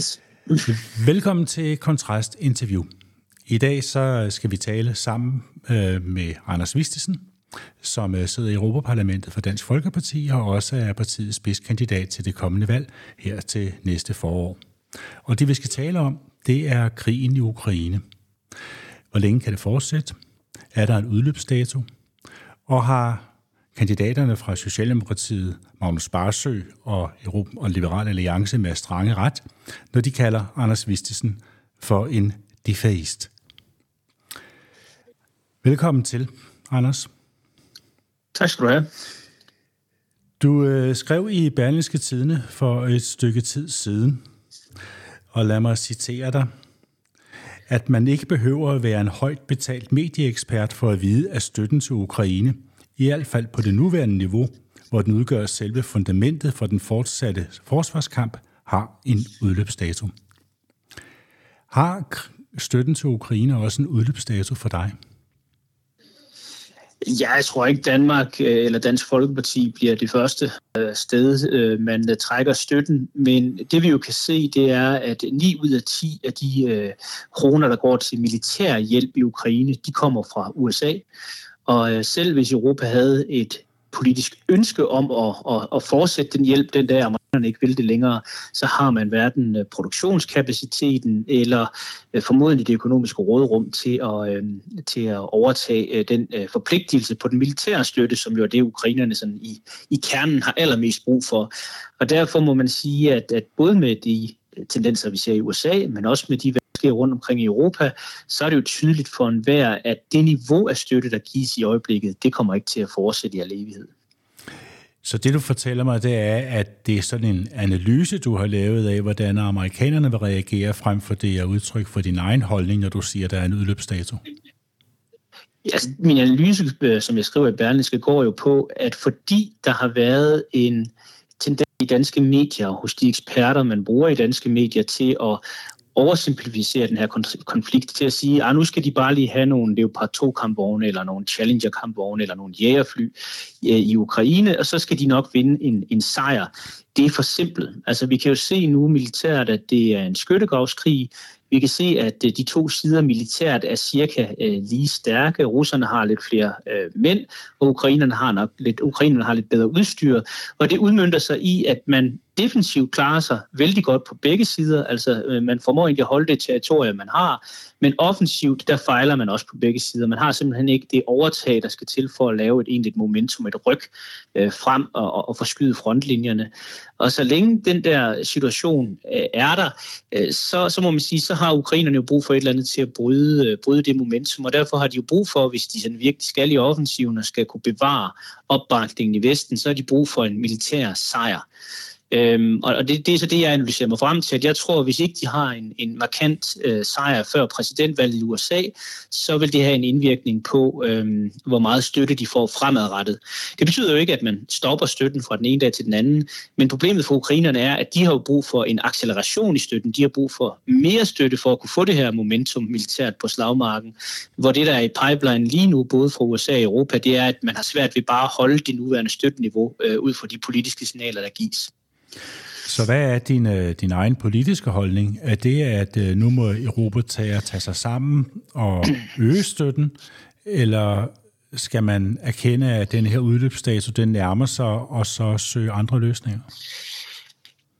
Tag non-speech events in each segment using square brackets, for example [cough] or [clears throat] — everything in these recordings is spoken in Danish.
[laughs] Velkommen til Kontrast Interview. I dag så skal vi tale sammen øh, med Anders Vistesen, som øh, sidder i Europaparlamentet for Dansk Folkeparti og også er partiets spidskandidat til det kommende valg her til næste forår. Og det vi skal tale om, det er krigen i Ukraine. Hvor længe kan det fortsætte? Er der en udløbsdato? Og har kandidaterne fra Socialdemokratiet, Magnus Barsø og, Europa og Liberal Alliance med strange ret, når de kalder Anders Vistesen for en defaist. Velkommen til, Anders. Tak skal du have. Du øh, skrev i Berlingske Tidene for et stykke tid siden, og lad mig citere dig, at man ikke behøver at være en højt betalt medieekspert for at vide, at støtten til Ukraine – i hvert fald på det nuværende niveau, hvor den udgør selve fundamentet for den fortsatte forsvarskamp, har en udløbsdato. Har støtten til Ukraine også en udløbsdato for dig? Ja, jeg tror ikke Danmark øh, eller Dansk Folkeparti bliver det første øh, sted, øh, man trækker støtten. Men det vi jo kan se, det er, at 9 ud af 10 af de kroner, der går til militær hjælp i Ukraine, de kommer fra USA. Og øh, selv hvis Europa havde et politisk ønske om at, at, at fortsætte den hjælp, den der amerikanerne ikke vil det længere, så har man hverken øh, produktionskapaciteten eller øh, formodentlig det økonomiske rådrum til at, øh, til at overtage den forpligtelse på den militære støtte, som jo er det, ukrainerne sådan i, i kernen har allermest brug for. Og derfor må man sige, at, at både med de tendenser, vi ser i USA, men også med de sker rundt omkring i Europa, så er det jo tydeligt for enhver, at det niveau af støtte, der gives i øjeblikket, det kommer ikke til at fortsætte i al evighed. Så det, du fortæller mig, det er, at det er sådan en analyse, du har lavet af, hvordan amerikanerne vil reagere frem for det er udtryk for din egen holdning, når du siger, at der er en udløbsdato. Ja, altså, min analyse, øh, som jeg skriver i Berlingske, går jo på, at fordi der har været en tendens i danske medier, hos de eksperter, man bruger i danske medier, til at oversimplificere den her konflikt til at sige, at nu skal de bare lige have nogle Leopard 2 kampvogne eller nogle Challenger kampvogne eller nogle jægerfly øh, i Ukraine, og så skal de nok vinde en, en sejr. Det er for simpelt. Altså vi kan jo se nu militært, at det er en skyttegravskrig. Vi kan se, at øh, de to sider militært er cirka øh, lige stærke. Russerne har lidt flere øh, mænd, og ukrainerne har nok lidt, ukrainerne har lidt bedre udstyr. Og det udmyndter sig i, at man defensivt klarer sig vældig godt på begge sider. Altså, øh, man formår ikke at holde det territorium, man har, men offensivt, der fejler man også på begge sider. Man har simpelthen ikke det overtag, der skal til for at lave et egentligt momentum, et ryg øh, frem og, og, og forskyde frontlinjerne. Og så længe den der situation øh, er der, øh, så, så må man sige, så har ukrainerne jo brug for et eller andet til at bryde, øh, bryde det momentum, og derfor har de jo brug for, hvis de sådan virkelig skal i offensiven og skal kunne bevare opbakningen i Vesten, så har de brug for en militær sejr. Øhm, og det, det er så det, jeg analyserer mig frem til, at jeg tror, at hvis ikke de har en, en markant øh, sejr før præsidentvalget i USA, så vil det have en indvirkning på, øhm, hvor meget støtte de får fremadrettet. Det betyder jo ikke, at man stopper støtten fra den ene dag til den anden, men problemet for ukrainerne er, at de har jo brug for en acceleration i støtten. De har brug for mere støtte for at kunne få det her momentum militært på slagmarken, hvor det, der er i pipeline lige nu, både fra USA og Europa, det er, at man har svært ved bare at holde det nuværende støtteniveau øh, ud fra de politiske signaler, der gives. Så hvad er din, øh, din egen politiske holdning? Er det, at øh, nu må Europa tage, tage sig sammen og [clears throat] øge støtten, eller skal man erkende, at den her udløbsdato den nærmer sig, og så søge andre løsninger?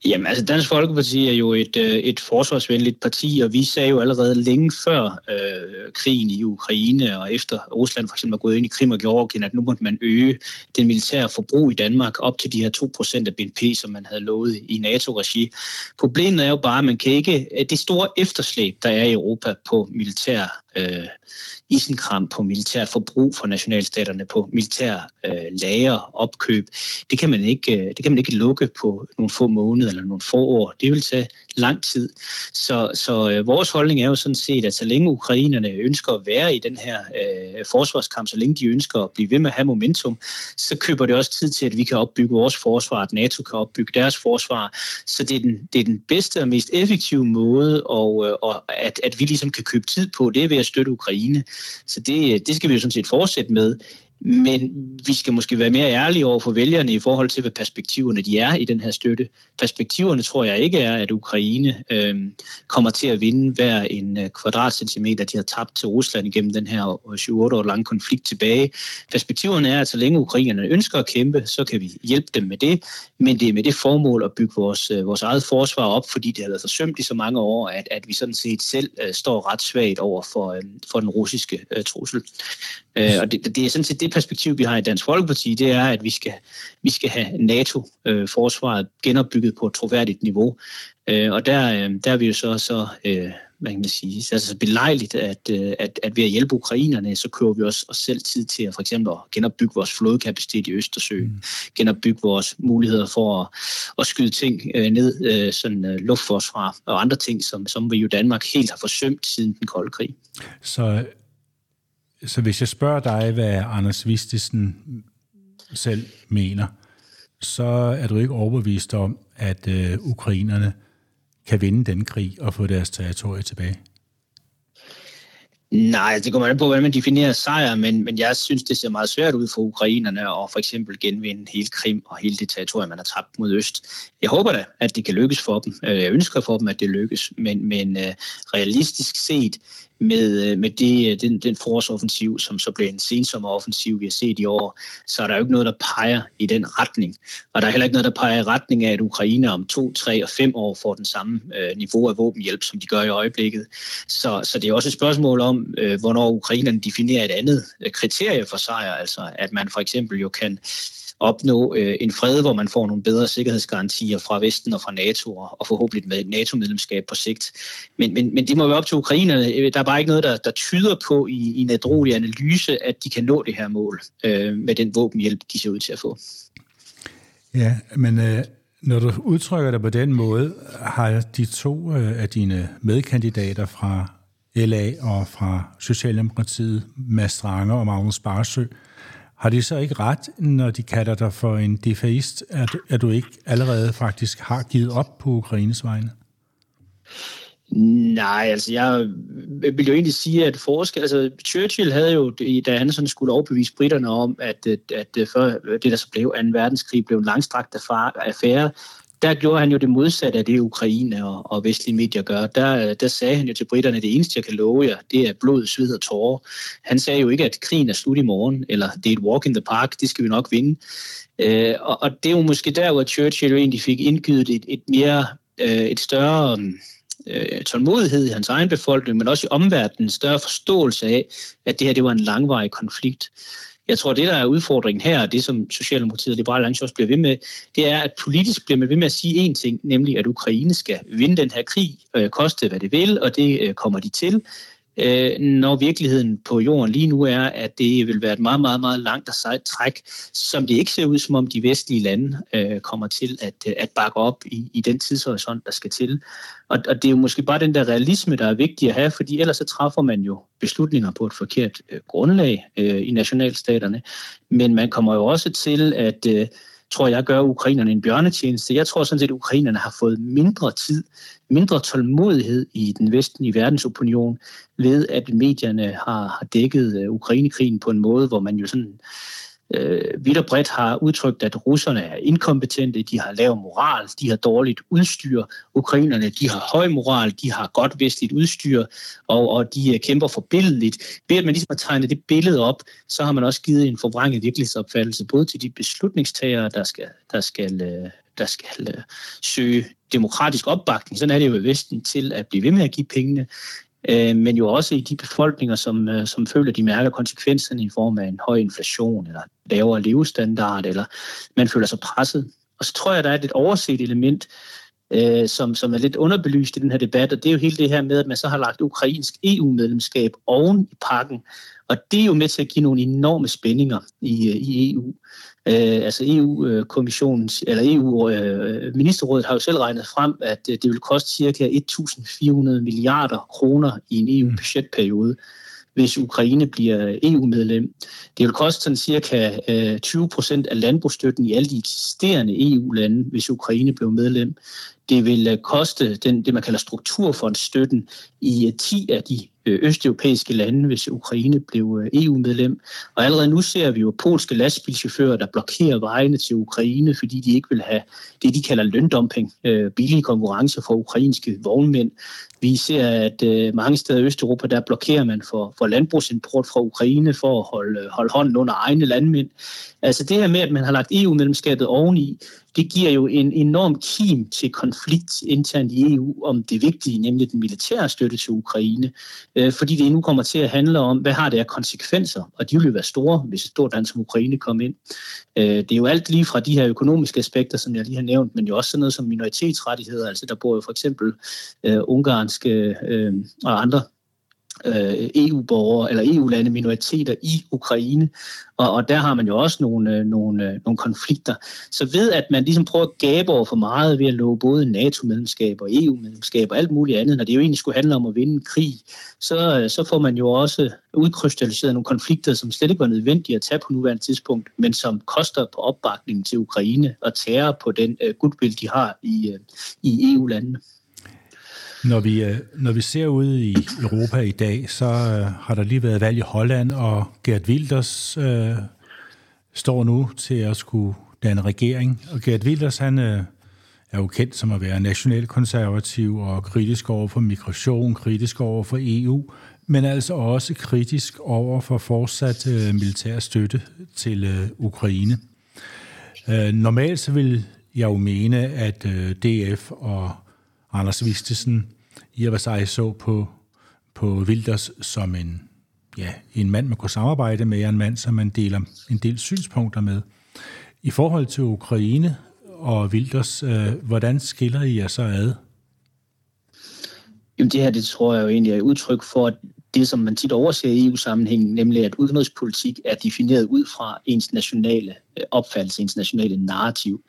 Jamen, altså Dansk Folkeparti er jo et, øh, et forsvarsvenligt parti, og vi sagde jo allerede længe før øh, krigen i Ukraine, og efter Rusland for eksempel er gået ind i Krim og Georgien, at nu måtte man øge den militære forbrug i Danmark op til de her 2% af BNP, som man havde lovet i NATO-regi. Problemet er jo bare, at man kan ikke, det store efterslæb, der er i Europa på militær øh, isenkram på militær forbrug for nationalstaterne, på militær øh, lager, opkøb. Det kan, man ikke, øh, det kan man ikke lukke på nogle få måneder eller nogle få år. Det vil tage lang tid. Så, så øh, vores holdning er jo sådan set, at så længe ukrainerne ønsker at være i den her øh, forsvarskamp, så længe de ønsker at blive ved med at have momentum, så køber det også tid til, at vi kan opbygge vores forsvar, at NATO kan opbygge deres forsvar. Så det er den, det er den bedste og mest effektive måde, og, øh, og at, at vi ligesom kan købe tid på, det er ved at støtte Ukraine. Så det, øh, det skal vi jo sådan set fortsætte med. Men vi skal måske være mere ærlige over for vælgerne i forhold til, hvad perspektiverne de er i den her støtte. Perspektiverne tror jeg ikke er, at Ukraine øh, kommer til at vinde hver en øh, kvadratcentimeter, de har tabt til Rusland igennem den her øh, 7-8 år lange konflikt tilbage. Perspektiverne er, at så længe ukrainerne ønsker at kæmpe, så kan vi hjælpe dem med det, men det er med det formål at bygge vores, øh, vores eget forsvar op, fordi det har været forsømt i så mange år, at, at vi sådan set selv øh, står ret svagt over for, øh, for den russiske øh, trussel. Øh, og det, det er sådan set det perspektiv, vi har i Dansk Folkeparti, det er, at vi skal, vi skal have NATO-forsvaret øh, genopbygget på et troværdigt niveau. Øh, og der, øh, der er vi jo så, så øh, hvad kan man sige, altså belejligt, at, øh, at, at ved at hjælpe ukrainerne, så kører vi også os selv tid til at for eksempel at genopbygge vores flådekapacitet i Østersøen, mm. genopbygge vores muligheder for at, at skyde ting ned, sådan luftforsvar og andre ting, som, som vi jo Danmark helt har forsømt siden den kolde krig. Så så hvis jeg spørger dig, hvad Anders Vistesen selv mener, så er du ikke overbevist om, at øh, ukrainerne kan vinde den krig og få deres territorie tilbage? Nej, det kommer an på, hvordan man definerer sejr, men, men jeg synes, det ser meget svært ud for ukrainerne at for eksempel genvinde hele Krim og hele det territorium, man har tabt mod øst. Jeg håber da, at det kan lykkes for dem. Øh, jeg ønsker for dem, at det lykkes, men, men øh, realistisk set med, øh, med det, øh, den, den forårsoffensiv, som så blev en sensommeroffensiv, vi har set i år, så er der jo ikke noget, der peger i den retning. Og der er heller ikke noget, der peger i retning af, at Ukraine om to, tre og fem år får den samme øh, niveau af våbenhjælp, som de gør i øjeblikket. Så, så det er også et spørgsmål om, øh, hvornår Ukrainerne definerer et andet øh, kriterie for sejr, altså at man for eksempel jo kan opnå øh, en fred, hvor man får nogle bedre sikkerhedsgarantier fra Vesten og fra NATO, og forhåbentlig med et NATO-medlemskab på sigt. Men, men, men det må være op til ukrainerne. Der er bare ikke noget, der, der tyder på i, i en adrolig analyse, at de kan nå det her mål øh, med den våbenhjælp, de ser ud til at få. Ja, men øh, når du udtrykker det på den måde, har de to øh, af dine medkandidater fra LA og fra Socialdemokratiet, Mads Stranger og Magnus Barsø, har de så ikke ret, når de kalder dig for en defaist, at, at du ikke allerede faktisk har givet op på Ukraines vegne? Nej, altså jeg vil jo egentlig sige, at forskel, altså Churchill havde jo, da han sådan skulle overbevise britterne om, at, øh, at, øh, før det, der så blev 2. verdenskrig, blev en langstrakt affære, der gjorde han jo det modsatte af det, Ukraine og, og vestlige medier gør. Der, der sagde han jo til britterne, at det eneste, jeg kan love jer, det er blod, sved og tårer. Han sagde jo ikke, at krigen er slut i morgen, eller det er et walk in the park, det skal vi nok vinde. Øh, og, og det er jo måske der, hvor Churchill jo egentlig fik indgivet et, et mere, øh, et større øh, tålmodighed i hans egen befolkning, men også i omverdenen en større forståelse af, at det her det var en langvarig konflikt. Jeg tror, det der er udfordringen her, det som Socialdemokratiet og Liberale Alliance også bliver ved med, det er, at politisk bliver man ved med at sige én ting, nemlig at Ukraine skal vinde den her krig, øh, koste hvad det vil, og det øh, kommer de til øh, når virkeligheden på jorden lige nu er, at det vil være et meget, meget, meget langt og sejt træk, som det ikke ser ud, som om de vestlige lande øh, kommer til at, øh, at bakke op i, i den tidshorisont, der skal til. Og, og det er jo måske bare den der realisme, der er vigtig at have, fordi ellers så træffer man jo beslutninger på et forkert øh, grundlag øh, i nationalstaterne. Men man kommer jo også til at... Øh, tror jeg gør ukrainerne en bjørnetjeneste. Jeg tror sådan set, at ukrainerne har fået mindre tid, mindre tålmodighed i den vestlige verdensopinion ved, at medierne har, har dækket øh, Ukrainekrigen på en måde, hvor man jo sådan øh, vidt og bredt har udtrykt, at russerne er inkompetente, de har lav moral, de har dårligt udstyr. Ukrainerne, de har høj moral, de har godt vestligt udstyr, og, og de øh, kæmper forbilledeligt. Ved at man ligesom har tegnet det billede op, så har man også givet en forvrænget virkelighedsopfattelse, både til de beslutningstagere, der skal, der skal, øh, der skal øh, søge demokratisk opbakning. Sådan er det jo i Vesten til at blive ved med at give pengene, øh, men jo også i de befolkninger, som, øh, som føler, de mærker konsekvenserne i form af en høj inflation, eller lavere levestandard, eller man føler sig presset. Og så tror jeg, der er et overset element, øh, som, som er lidt underbelyst i den her debat, og det er jo hele det her med, at man så har lagt ukrainsk EU-medlemskab oven i pakken, og det er jo med til at give nogle enorme spændinger i, øh, i EU. Øh, altså EU-kommissionens, eller EU-ministerrådet øh, har jo selv regnet frem, at øh, det vil koste cirka 1.400 milliarder kroner i en EU-budgetperiode, hvis Ukraine bliver EU-medlem. Det vil koste sådan cirka 20 procent af landbrugsstøtten i alle de eksisterende EU-lande, hvis Ukraine blev medlem. Det vil koste den, det, man kalder strukturfondsstøtten i 10 af de østeuropæiske lande, hvis Ukraine blev EU-medlem. Og allerede nu ser vi jo polske lastbilchauffører, der blokerer vejene til Ukraine, fordi de ikke vil have det, de kalder løndumping, billige konkurrence fra ukrainske vognmænd. Vi ser, at mange steder i Østeuropa, der blokerer man for, for landbrugsimport fra Ukraine for at holde, holde hånden under egne landmænd. Altså det her med, at man har lagt EU-medlemskabet oveni, det giver jo en enorm kim til konflikt internt i EU om det vigtige, nemlig den militære støtte til Ukraine, øh, fordi det nu kommer til at handle om, hvad har det af konsekvenser, og de vil jo være store, hvis et stort land som Ukraine kommer ind. Øh, det er jo alt lige fra de her økonomiske aspekter, som jeg lige har nævnt, men jo også sådan noget som minoritetsrettigheder, altså der bor jo for eksempel øh, ungarske øh, og andre øh, EU-borgere eller EU-lande minoriteter i Ukraine, og, og der har man jo også nogle, øh, nogle, øh, nogle konflikter. Så ved at man ligesom prøver at gabe over for meget ved at love både NATO-medlemskab og EU-medlemskab og alt muligt andet, når det jo egentlig skulle handle om at vinde en krig, så, øh, så får man jo også udkrystalliseret nogle konflikter, som slet ikke var nødvendige at tage på nuværende tidspunkt, men som koster på opbakningen til Ukraine og tærer på den uh, goodwill, de har i, uh, i EU-landene. Når vi, øh, når vi ser ud i Europa i dag, så øh, har der lige været valg i Holland, og Gert Wilders øh, står nu til at skulle danne regering. Og Gert Wilders, han øh, er jo kendt som at være nationalkonservativ og kritisk over for migration, kritisk over for EU, men altså også kritisk over for fortsat øh, militær støtte til øh, Ukraine. Øh, normalt så vil jeg jo mene, at øh, DF og Anders Vistesen i og sig så på, på Wilders som en, ja, en mand, man kunne samarbejde med, en mand, som man deler en del synspunkter med. I forhold til Ukraine og Wilders, øh, hvordan skiller I jer så ad? Jamen det her, det tror jeg jo egentlig er et udtryk for, at det, som man tit overser i EU-sammenhæng, nemlig at udenrigspolitik er defineret ud fra ens nationale øh, opfattelse, ens nationale narrativ.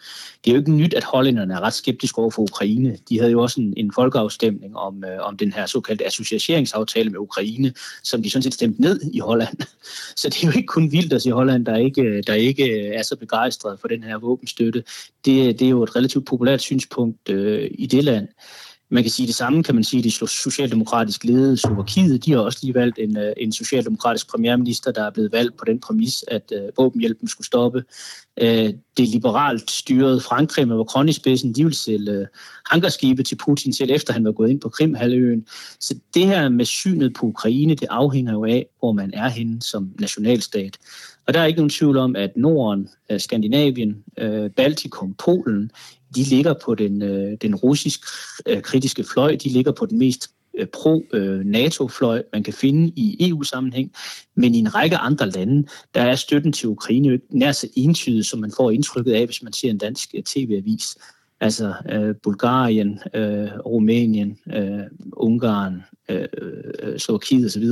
Det er jo ikke nyt, at hollænderne er ret skeptiske over for Ukraine. De havde jo også en, en folkeafstemning om, øh, om den her såkaldte associeringsaftale med Ukraine, som de sådan set stemte ned i Holland. [laughs] Så det er jo ikke kun vildt i Holland, der ikke, der ikke øh, er så begejstret for den her våbenstøtte. Det, det er jo et relativt populært synspunkt øh, i det land. Man kan sige det samme, kan man sige, det socialdemokratisk ledede Slovakiet, de har også lige valgt en, øh, en socialdemokratisk premierminister, der er blevet valgt på den præmis, at uh, våbenhjælpen skulle stoppe. Uh, det liberalt styrede Frankrig med Macron i spidsen, de vil sælge uh, hangarskibe til Putin selv efter han var gået ind på Krimhalvøen. Så det her med synet på Ukraine, det afhænger jo af, hvor man er henne som nationalstat. Og der er ikke nogen tvivl om, at Norden, øh, Skandinavien, øh, Baltikum, Polen, de ligger på den, øh, den russisk kritiske fløj, de ligger på den mest pro-NATO-fløj, man kan finde i EU-sammenhæng, men i en række andre lande, der er støtten til Ukraine jo ikke nær så entydig, som man får indtrykket af, hvis man ser en dansk tv-avis altså øh, Bulgarien, øh, Rumænien, øh, Ungarn, øh, øh Slovakiet osv.,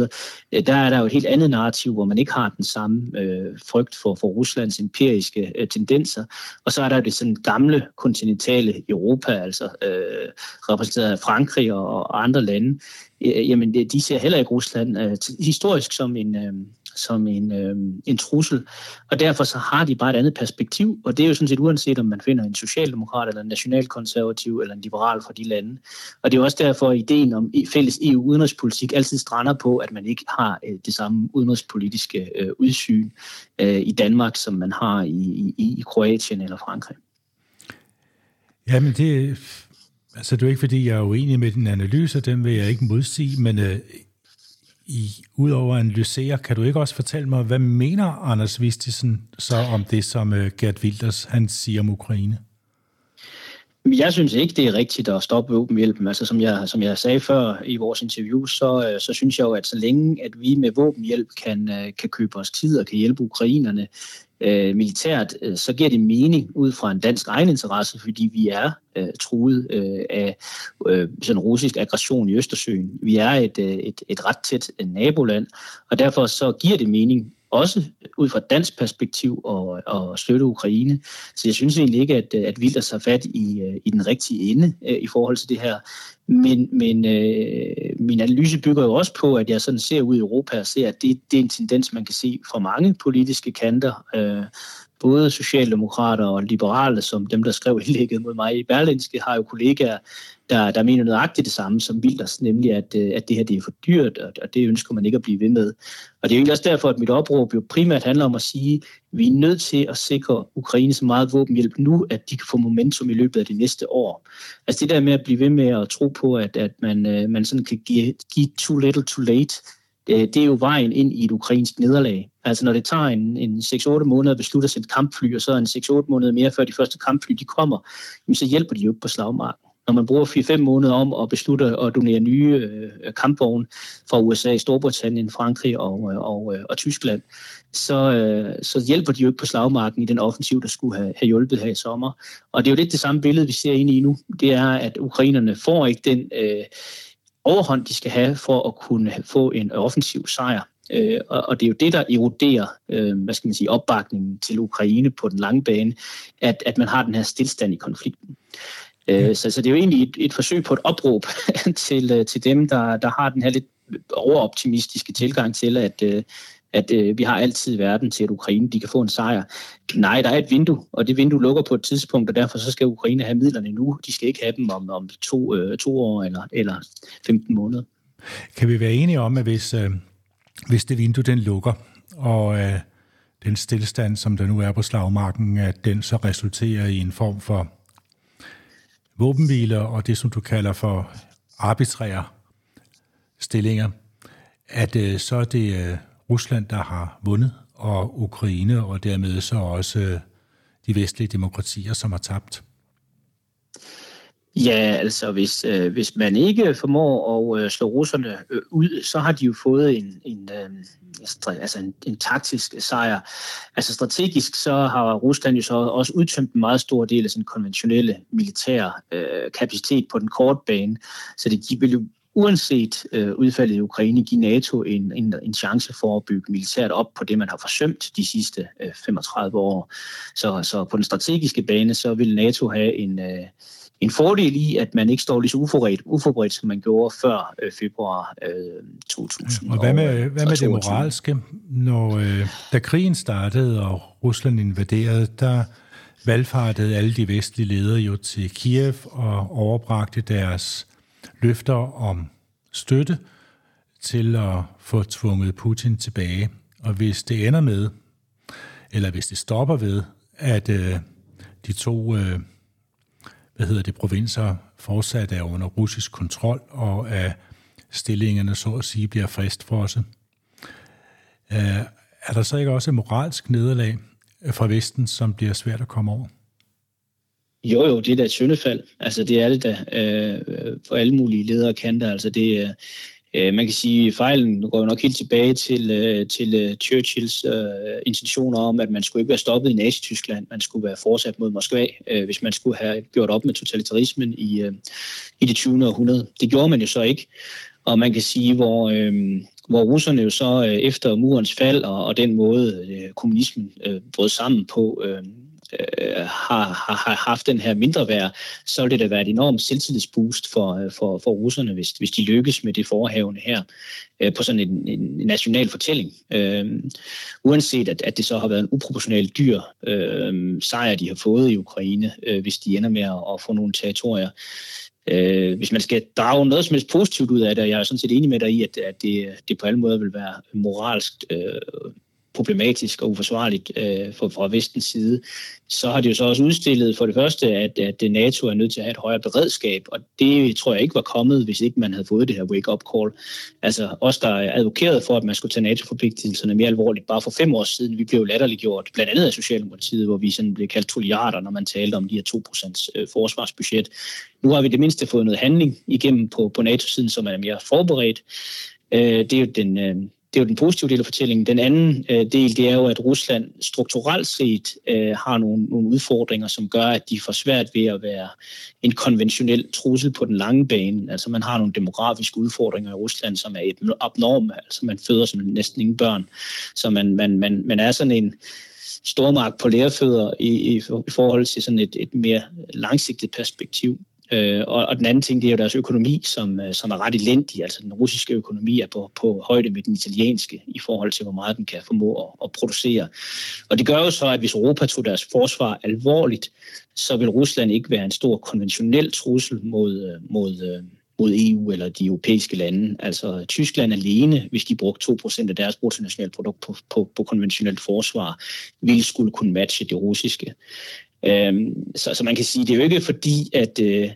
øh, der er der jo et helt andet narrativ, hvor man ikke har den samme øh, frygt for, for Ruslands imperiske øh, tendenser. Og så er der det sådan gamle kontinentale Europa, altså øh, repræsenteret af Frankrig og, og andre lande. Øh, jamen, de ser heller ikke Rusland øh, historisk som en... Øh, som en, øh, en trussel. Og derfor så har de bare et andet perspektiv, og det er jo sådan set uanset, om man finder en socialdemokrat eller en nationalkonservativ eller en liberal fra de lande. Og det er også derfor, at ideen om fælles EU-udenrigspolitik altid strander på, at man ikke har øh, det samme udenrigspolitiske øh, udsyn øh, i Danmark, som man har i, i, i Kroatien eller Frankrig. Jamen det, altså det er jo ikke, fordi jeg er uenig med din analyse, den vil jeg ikke modsige, men øh, i, udover at analysere, kan du ikke også fortælle mig, hvad mener Anders Vistisen så om det, som uh, Gert Wilders han siger om Ukraine? Jeg synes ikke, det er rigtigt at stoppe våbenhjælpen. Altså, som jeg, som jeg sagde før i vores interview, så, øh, så synes jeg jo, at så længe at vi med våbenhjælp kan, øh, kan købe os tid og kan hjælpe ukrainerne øh, militært, øh, så giver det mening ud fra en dansk egeninteresse, fordi vi er øh, truet øh, af øh, sådan russisk aggression i Østersøen. Vi er et, øh, et, et ret tæt øh, naboland, og derfor så giver det mening også ud fra dansk perspektiv og, og støtte Ukraine. Så jeg synes egentlig ikke, at, at Wilders har fat i, øh, i den rigtige ende øh, i forhold til det her. Men, men øh, min analyse bygger jo også på, at jeg sådan ser ud i Europa og ser, at det, det er en tendens, man kan se fra mange politiske kanter. Øh, både socialdemokrater og liberale, som dem, der skrev indlægget mod mig i Berlinske, har jo kollegaer, der, der mener nøjagtigt det samme som Wilders, nemlig at, øh, at det her det er for dyrt, og, og det ønsker man ikke at blive ved med. Og det er jo også derfor, at mit opråb jo primært handler om at sige, vi er nødt til at sikre Ukraine så meget våbenhjælp nu, at de kan få momentum i løbet af de næste år. Altså det der med at blive ved med at tro på, at, at man, øh, man sådan kan give, give too little too late, øh, det er jo vejen ind i et ukrainsk nederlag. Altså når det tager en, en 6-8 måneder at beslutte at sende kampfly, og så en 6-8 måneder mere før de første kampfly de kommer, så hjælper de jo ikke på slagmarken når man bruger 4-5 måneder om at beslutte at donere nye øh, kampvogne fra USA, Storbritannien, Frankrig og, øh, og, øh, og Tyskland, så, øh, så hjælper de jo ikke på slagmarken i den offensiv, der skulle have, have hjulpet her i sommer. Og det er jo lidt det samme billede, vi ser ind i nu. Det er, at ukrainerne får ikke den øh, overhånd, de skal have for at kunne få en offensiv sejr. Øh, og, og det er jo det, der eroderer øh, hvad skal man sige, opbakningen til Ukraine på den lange bane, at, at man har den her stillstand i konflikten. Øh, så, så det er jo egentlig et, et forsøg på et opråb [laughs] til, øh, til dem, der, der har den her lidt overoptimistiske tilgang til, at, øh, at øh, vi har altid verden til, at Ukraine de kan få en sejr. Nej, der er et vindue, og det vindue lukker på et tidspunkt, og derfor så skal Ukraine have midlerne nu. De skal ikke have dem om, om to, øh, to år eller, eller 15 måneder. Kan vi være enige om, at hvis, øh, hvis det vindue den lukker, og øh, den stillestand, som der nu er på slagmarken, at den så resulterer i en form for våbenhviler og det, som du kalder for arbitrære stillinger, at øh, så er det øh, Rusland, der har vundet, og Ukraine, og dermed så også øh, de vestlige demokratier, som har tabt. Ja, altså hvis, øh, hvis man ikke formår at øh, slå russerne øh, ud, så har de jo fået en, en, øh, altså en, en taktisk sejr. Altså strategisk så har Rusland jo så også udtømt en meget stor del af sin konventionelle militære øh, kapacitet på den korte bane, så det vil jo uanset øh, udfaldet i Ukraine give NATO en, en, en chance for at bygge militært op på det, man har forsømt de sidste øh, 35 år. Så, så på den strategiske bane, så vil NATO have en... Øh, en fordel i, at man ikke står lige så uforberedt, uforberedt som man gjorde før øh, februar øh, 2000. Og hvad med, hvad med det moralske? Når, øh, da krigen startede, og Rusland invaderede, der valgfartede alle de vestlige ledere jo til Kiev og overbragte deres løfter om støtte til at få tvunget Putin tilbage. Og hvis det ender med, eller hvis det stopper ved, at øh, de to øh, hvad hedder det, provinser fortsat er under russisk kontrol, og at stillingerne så at sige bliver fastfrosset. Øh, er der så ikke også et moralsk nederlag fra Vesten, som bliver svært at komme over? Jo, jo, det er da et syndefald. Altså, det er det da øh, på alle mulige ledere kanter. Altså, det øh, øh, man kan sige, at fejlen går nok helt tilbage til, øh, til øh, Churchills øh, intentioner om, at man skulle ikke være stoppet i Nazi-Tyskland, man skulle være fortsat mod Moskva, øh, hvis man skulle have gjort op med totalitarismen i, øh, i det 20. århundrede. Det gjorde man jo så ikke, og man kan sige, hvor, øh, hvor russerne jo så øh, efter murens fald og, og den måde øh, kommunismen øh, brød sammen på, øh, øh, har, har, har haft den her mindre værd, så vil det da være et enormt selvtillidsboost for, øh, for, for russerne, hvis, hvis de lykkes med det forhavende her øh, på sådan en, en national fortælling. Øh, uanset at, at det så har været en uproportionalt dyr øh, sejr, de har fået i Ukraine, øh, hvis de ender med at, at få nogle territorier. Øh, hvis man skal drage noget som helst positivt ud af det, og jeg er sådan set enig med dig i, at, at det, det på alle måder vil være moralsk øh, problematisk og uforsvarligt øh, fra, fra vestens side, så har de jo så også udstillet for det første, at, at NATO er nødt til at have et højere beredskab, og det tror jeg ikke var kommet, hvis ikke man havde fået det her wake-up call. Altså os, der advokeret for, at man skulle tage NATO-forpligtelserne mere alvorligt, bare for fem år siden, vi blev latterliggjort, blandt andet af Socialdemokratiet, hvor vi sådan blev kaldt trilliarder, når man talte om de her 2% øh, forsvarsbudget. Nu har vi det mindste fået noget handling igennem på, på NATO-siden, som er mere forberedt. Øh, det er jo den, øh, det er jo den positive del af fortællingen. Den anden øh, del, det er jo, at Rusland strukturelt set øh, har nogle, nogle udfordringer, som gør, at de får svært ved at være en konventionel trussel på den lange bane. Altså man har nogle demografiske udfordringer i Rusland, som er et abnorme. Altså man føder som næsten ingen børn. Så man, man, man, man er sådan en stormagt på lærefødder i, i, i forhold til sådan et, et mere langsigtet perspektiv. Øh, og, og den anden ting, det er jo deres økonomi, som, øh, som er ret elendig. Altså den russiske økonomi er på, på højde med den italienske i forhold til, hvor meget den kan formå at, at producere. Og det gør jo så, at hvis Europa tog deres forsvar alvorligt, så vil Rusland ikke være en stor konventionel trussel mod, øh, mod, øh, mod EU eller de europæiske lande. Altså Tyskland alene, hvis de brugte 2% af deres bruttonationalprodukt på, på, på konventionelt forsvar, ville skulle kunne matche det russiske. Øhm, så, så man kan sige, det er jo ikke fordi, at... Øh,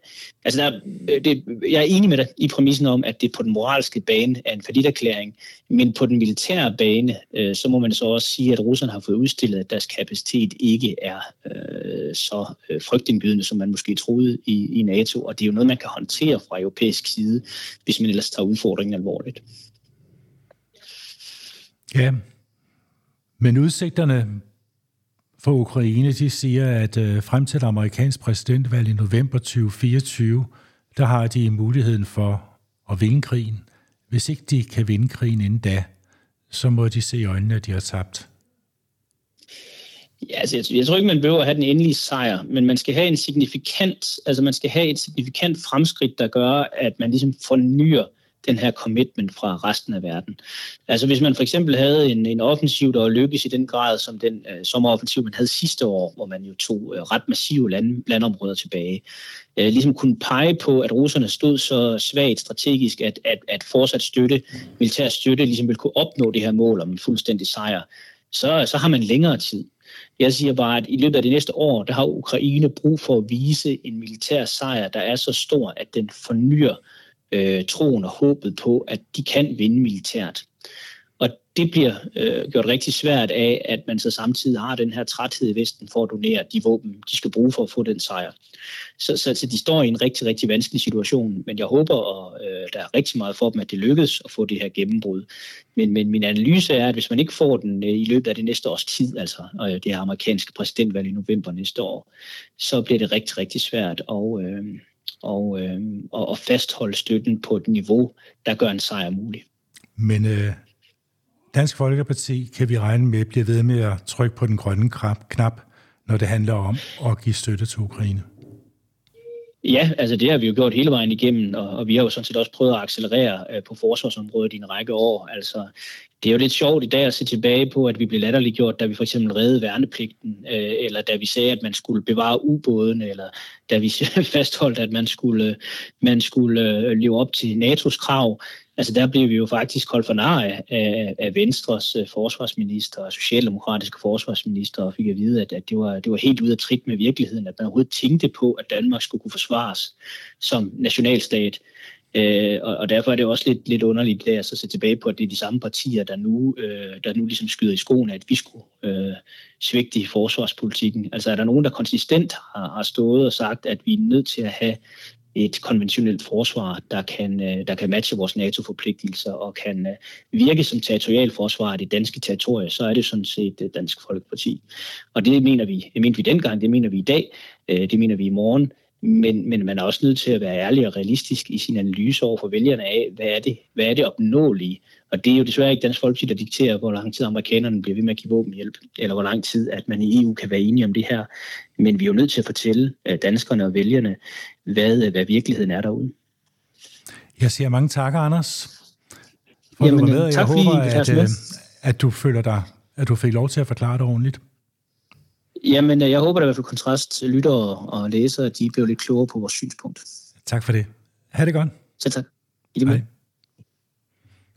altså der, øh, det, jeg er enig med dig i præmissen om, at det på den moralske bane er en forlitterklæring, men på den militære bane, øh, så må man så også sige, at russerne har fået udstillet, at deres kapacitet ikke er øh, så øh, frygtindgydende, som man måske troede i, i NATO, og det er jo noget, man kan håndtere fra europæisk side, hvis man ellers tager udfordringen alvorligt. Ja, men udsigterne for Ukraine, de siger, at øh, frem til amerikansk præsidentvalg i november 2024, der har de muligheden for at vinde krigen. Hvis ikke de kan vinde krigen inden da, så må de se i øjnene, at de har tabt. Ja, altså, jeg, jeg tror ikke, man behøver at have den endelige sejr, men man skal have en signifikant, altså man skal have et signifikant fremskridt, der gør, at man ligesom fornyer den her commitment fra resten af verden. Altså hvis man for eksempel havde en, en offensiv, der var lykkes i den grad som den øh, sommeroffensiv, man havde sidste år, hvor man jo tog øh, ret massive land, landområder tilbage, øh, ligesom kunne pege på, at russerne stod så svagt strategisk, at, at, at fortsat støtte, militær støtte, ligesom ville kunne opnå det her mål om en fuldstændig sejr, så, så har man længere tid. Jeg siger bare, at i løbet af de næste år, der har Ukraine brug for at vise en militær sejr, der er så stor, at den fornyer øh, Øh, troen og håbet på, at de kan vinde militært. Og det bliver øh, gjort rigtig svært af, at man så samtidig har den her træthed i Vesten for at donere de våben, de skal bruge for at få den sejr. Så, så, så de står i en rigtig, rigtig vanskelig situation, men jeg håber, og øh, der er rigtig meget for dem, at det lykkes at få det her gennembrud. Men, men min analyse er, at hvis man ikke får den øh, i løbet af det næste års tid, altså øh, det her amerikanske præsidentvalg i november næste år, så bliver det rigtig, rigtig svært Og... øh, og, øh, og, og fastholde støtten på et niveau, der gør en sejr mulig. Men øh, Dansk Folkeparti kan vi regne med bliver ved med at trykke på den grønne knap, når det handler om at give støtte til Ukraine. Ja, altså det har vi jo gjort hele vejen igennem, og, og vi har jo sådan set også prøvet at accelerere øh, på forsvarsområdet i en række år. Altså, det er jo lidt sjovt i dag at se tilbage på, at vi blev latterliggjort, da vi for eksempel redde værnepligten, øh, eller da vi sagde, at man skulle bevare ubåden, eller da vi [laughs] fastholdt, at man skulle, man skulle øh, leve op til NATO's krav. Altså der blev vi jo faktisk holdt for nar af, af Venstres øh, forsvarsminister og socialdemokratiske forsvarsminister og fik at vide, at, at det, var, det var helt ude af trit med virkeligheden, at man overhovedet tænkte på, at Danmark skulle kunne forsvares som nationalstat. Øh, og, og derfor er det også lidt, lidt underligt der jeg så se tilbage på, at det er de samme partier, der nu, øh, der nu ligesom skyder i skoene, at vi skulle øh, svigte i forsvarspolitikken. Altså er der nogen, der konsistent har, har stået og sagt, at vi er nødt til at have et konventionelt forsvar, der kan, øh, der kan matche vores NATO-forpligtelser og kan øh, virke som territorialforsvar af det danske territorie, så er det sådan set øh, Dansk Folkeparti. Og det mener vi, det mente vi dengang, det mener vi i dag, øh, det mener vi i morgen, men, men man er også nødt til at være ærlig og realistisk i sin analyse over for vælgerne af, hvad er det, hvad er det opnåelige? Og det er jo desværre ikke Dansk Folkeparti, der dikterer, hvor lang tid amerikanerne bliver ved med at give våbenhjælp, eller hvor lang tid, at man i EU kan være enige om det her. Men vi er jo nødt til at fortælle øh, danskerne og vælgerne, hvad, hvad virkeligheden er derude. Jeg siger mange tak, Anders, for Jamen, at du var med. Jeg håber, at, at, øh, at du føler dig, at du fik lov til at forklare det ordentligt. Jamen, jeg håber at i hvert fald kontrast til lyttere og læsere, at de bliver lidt klogere på vores synspunkt. Tak for det. Ha' det godt. Selv tak. I det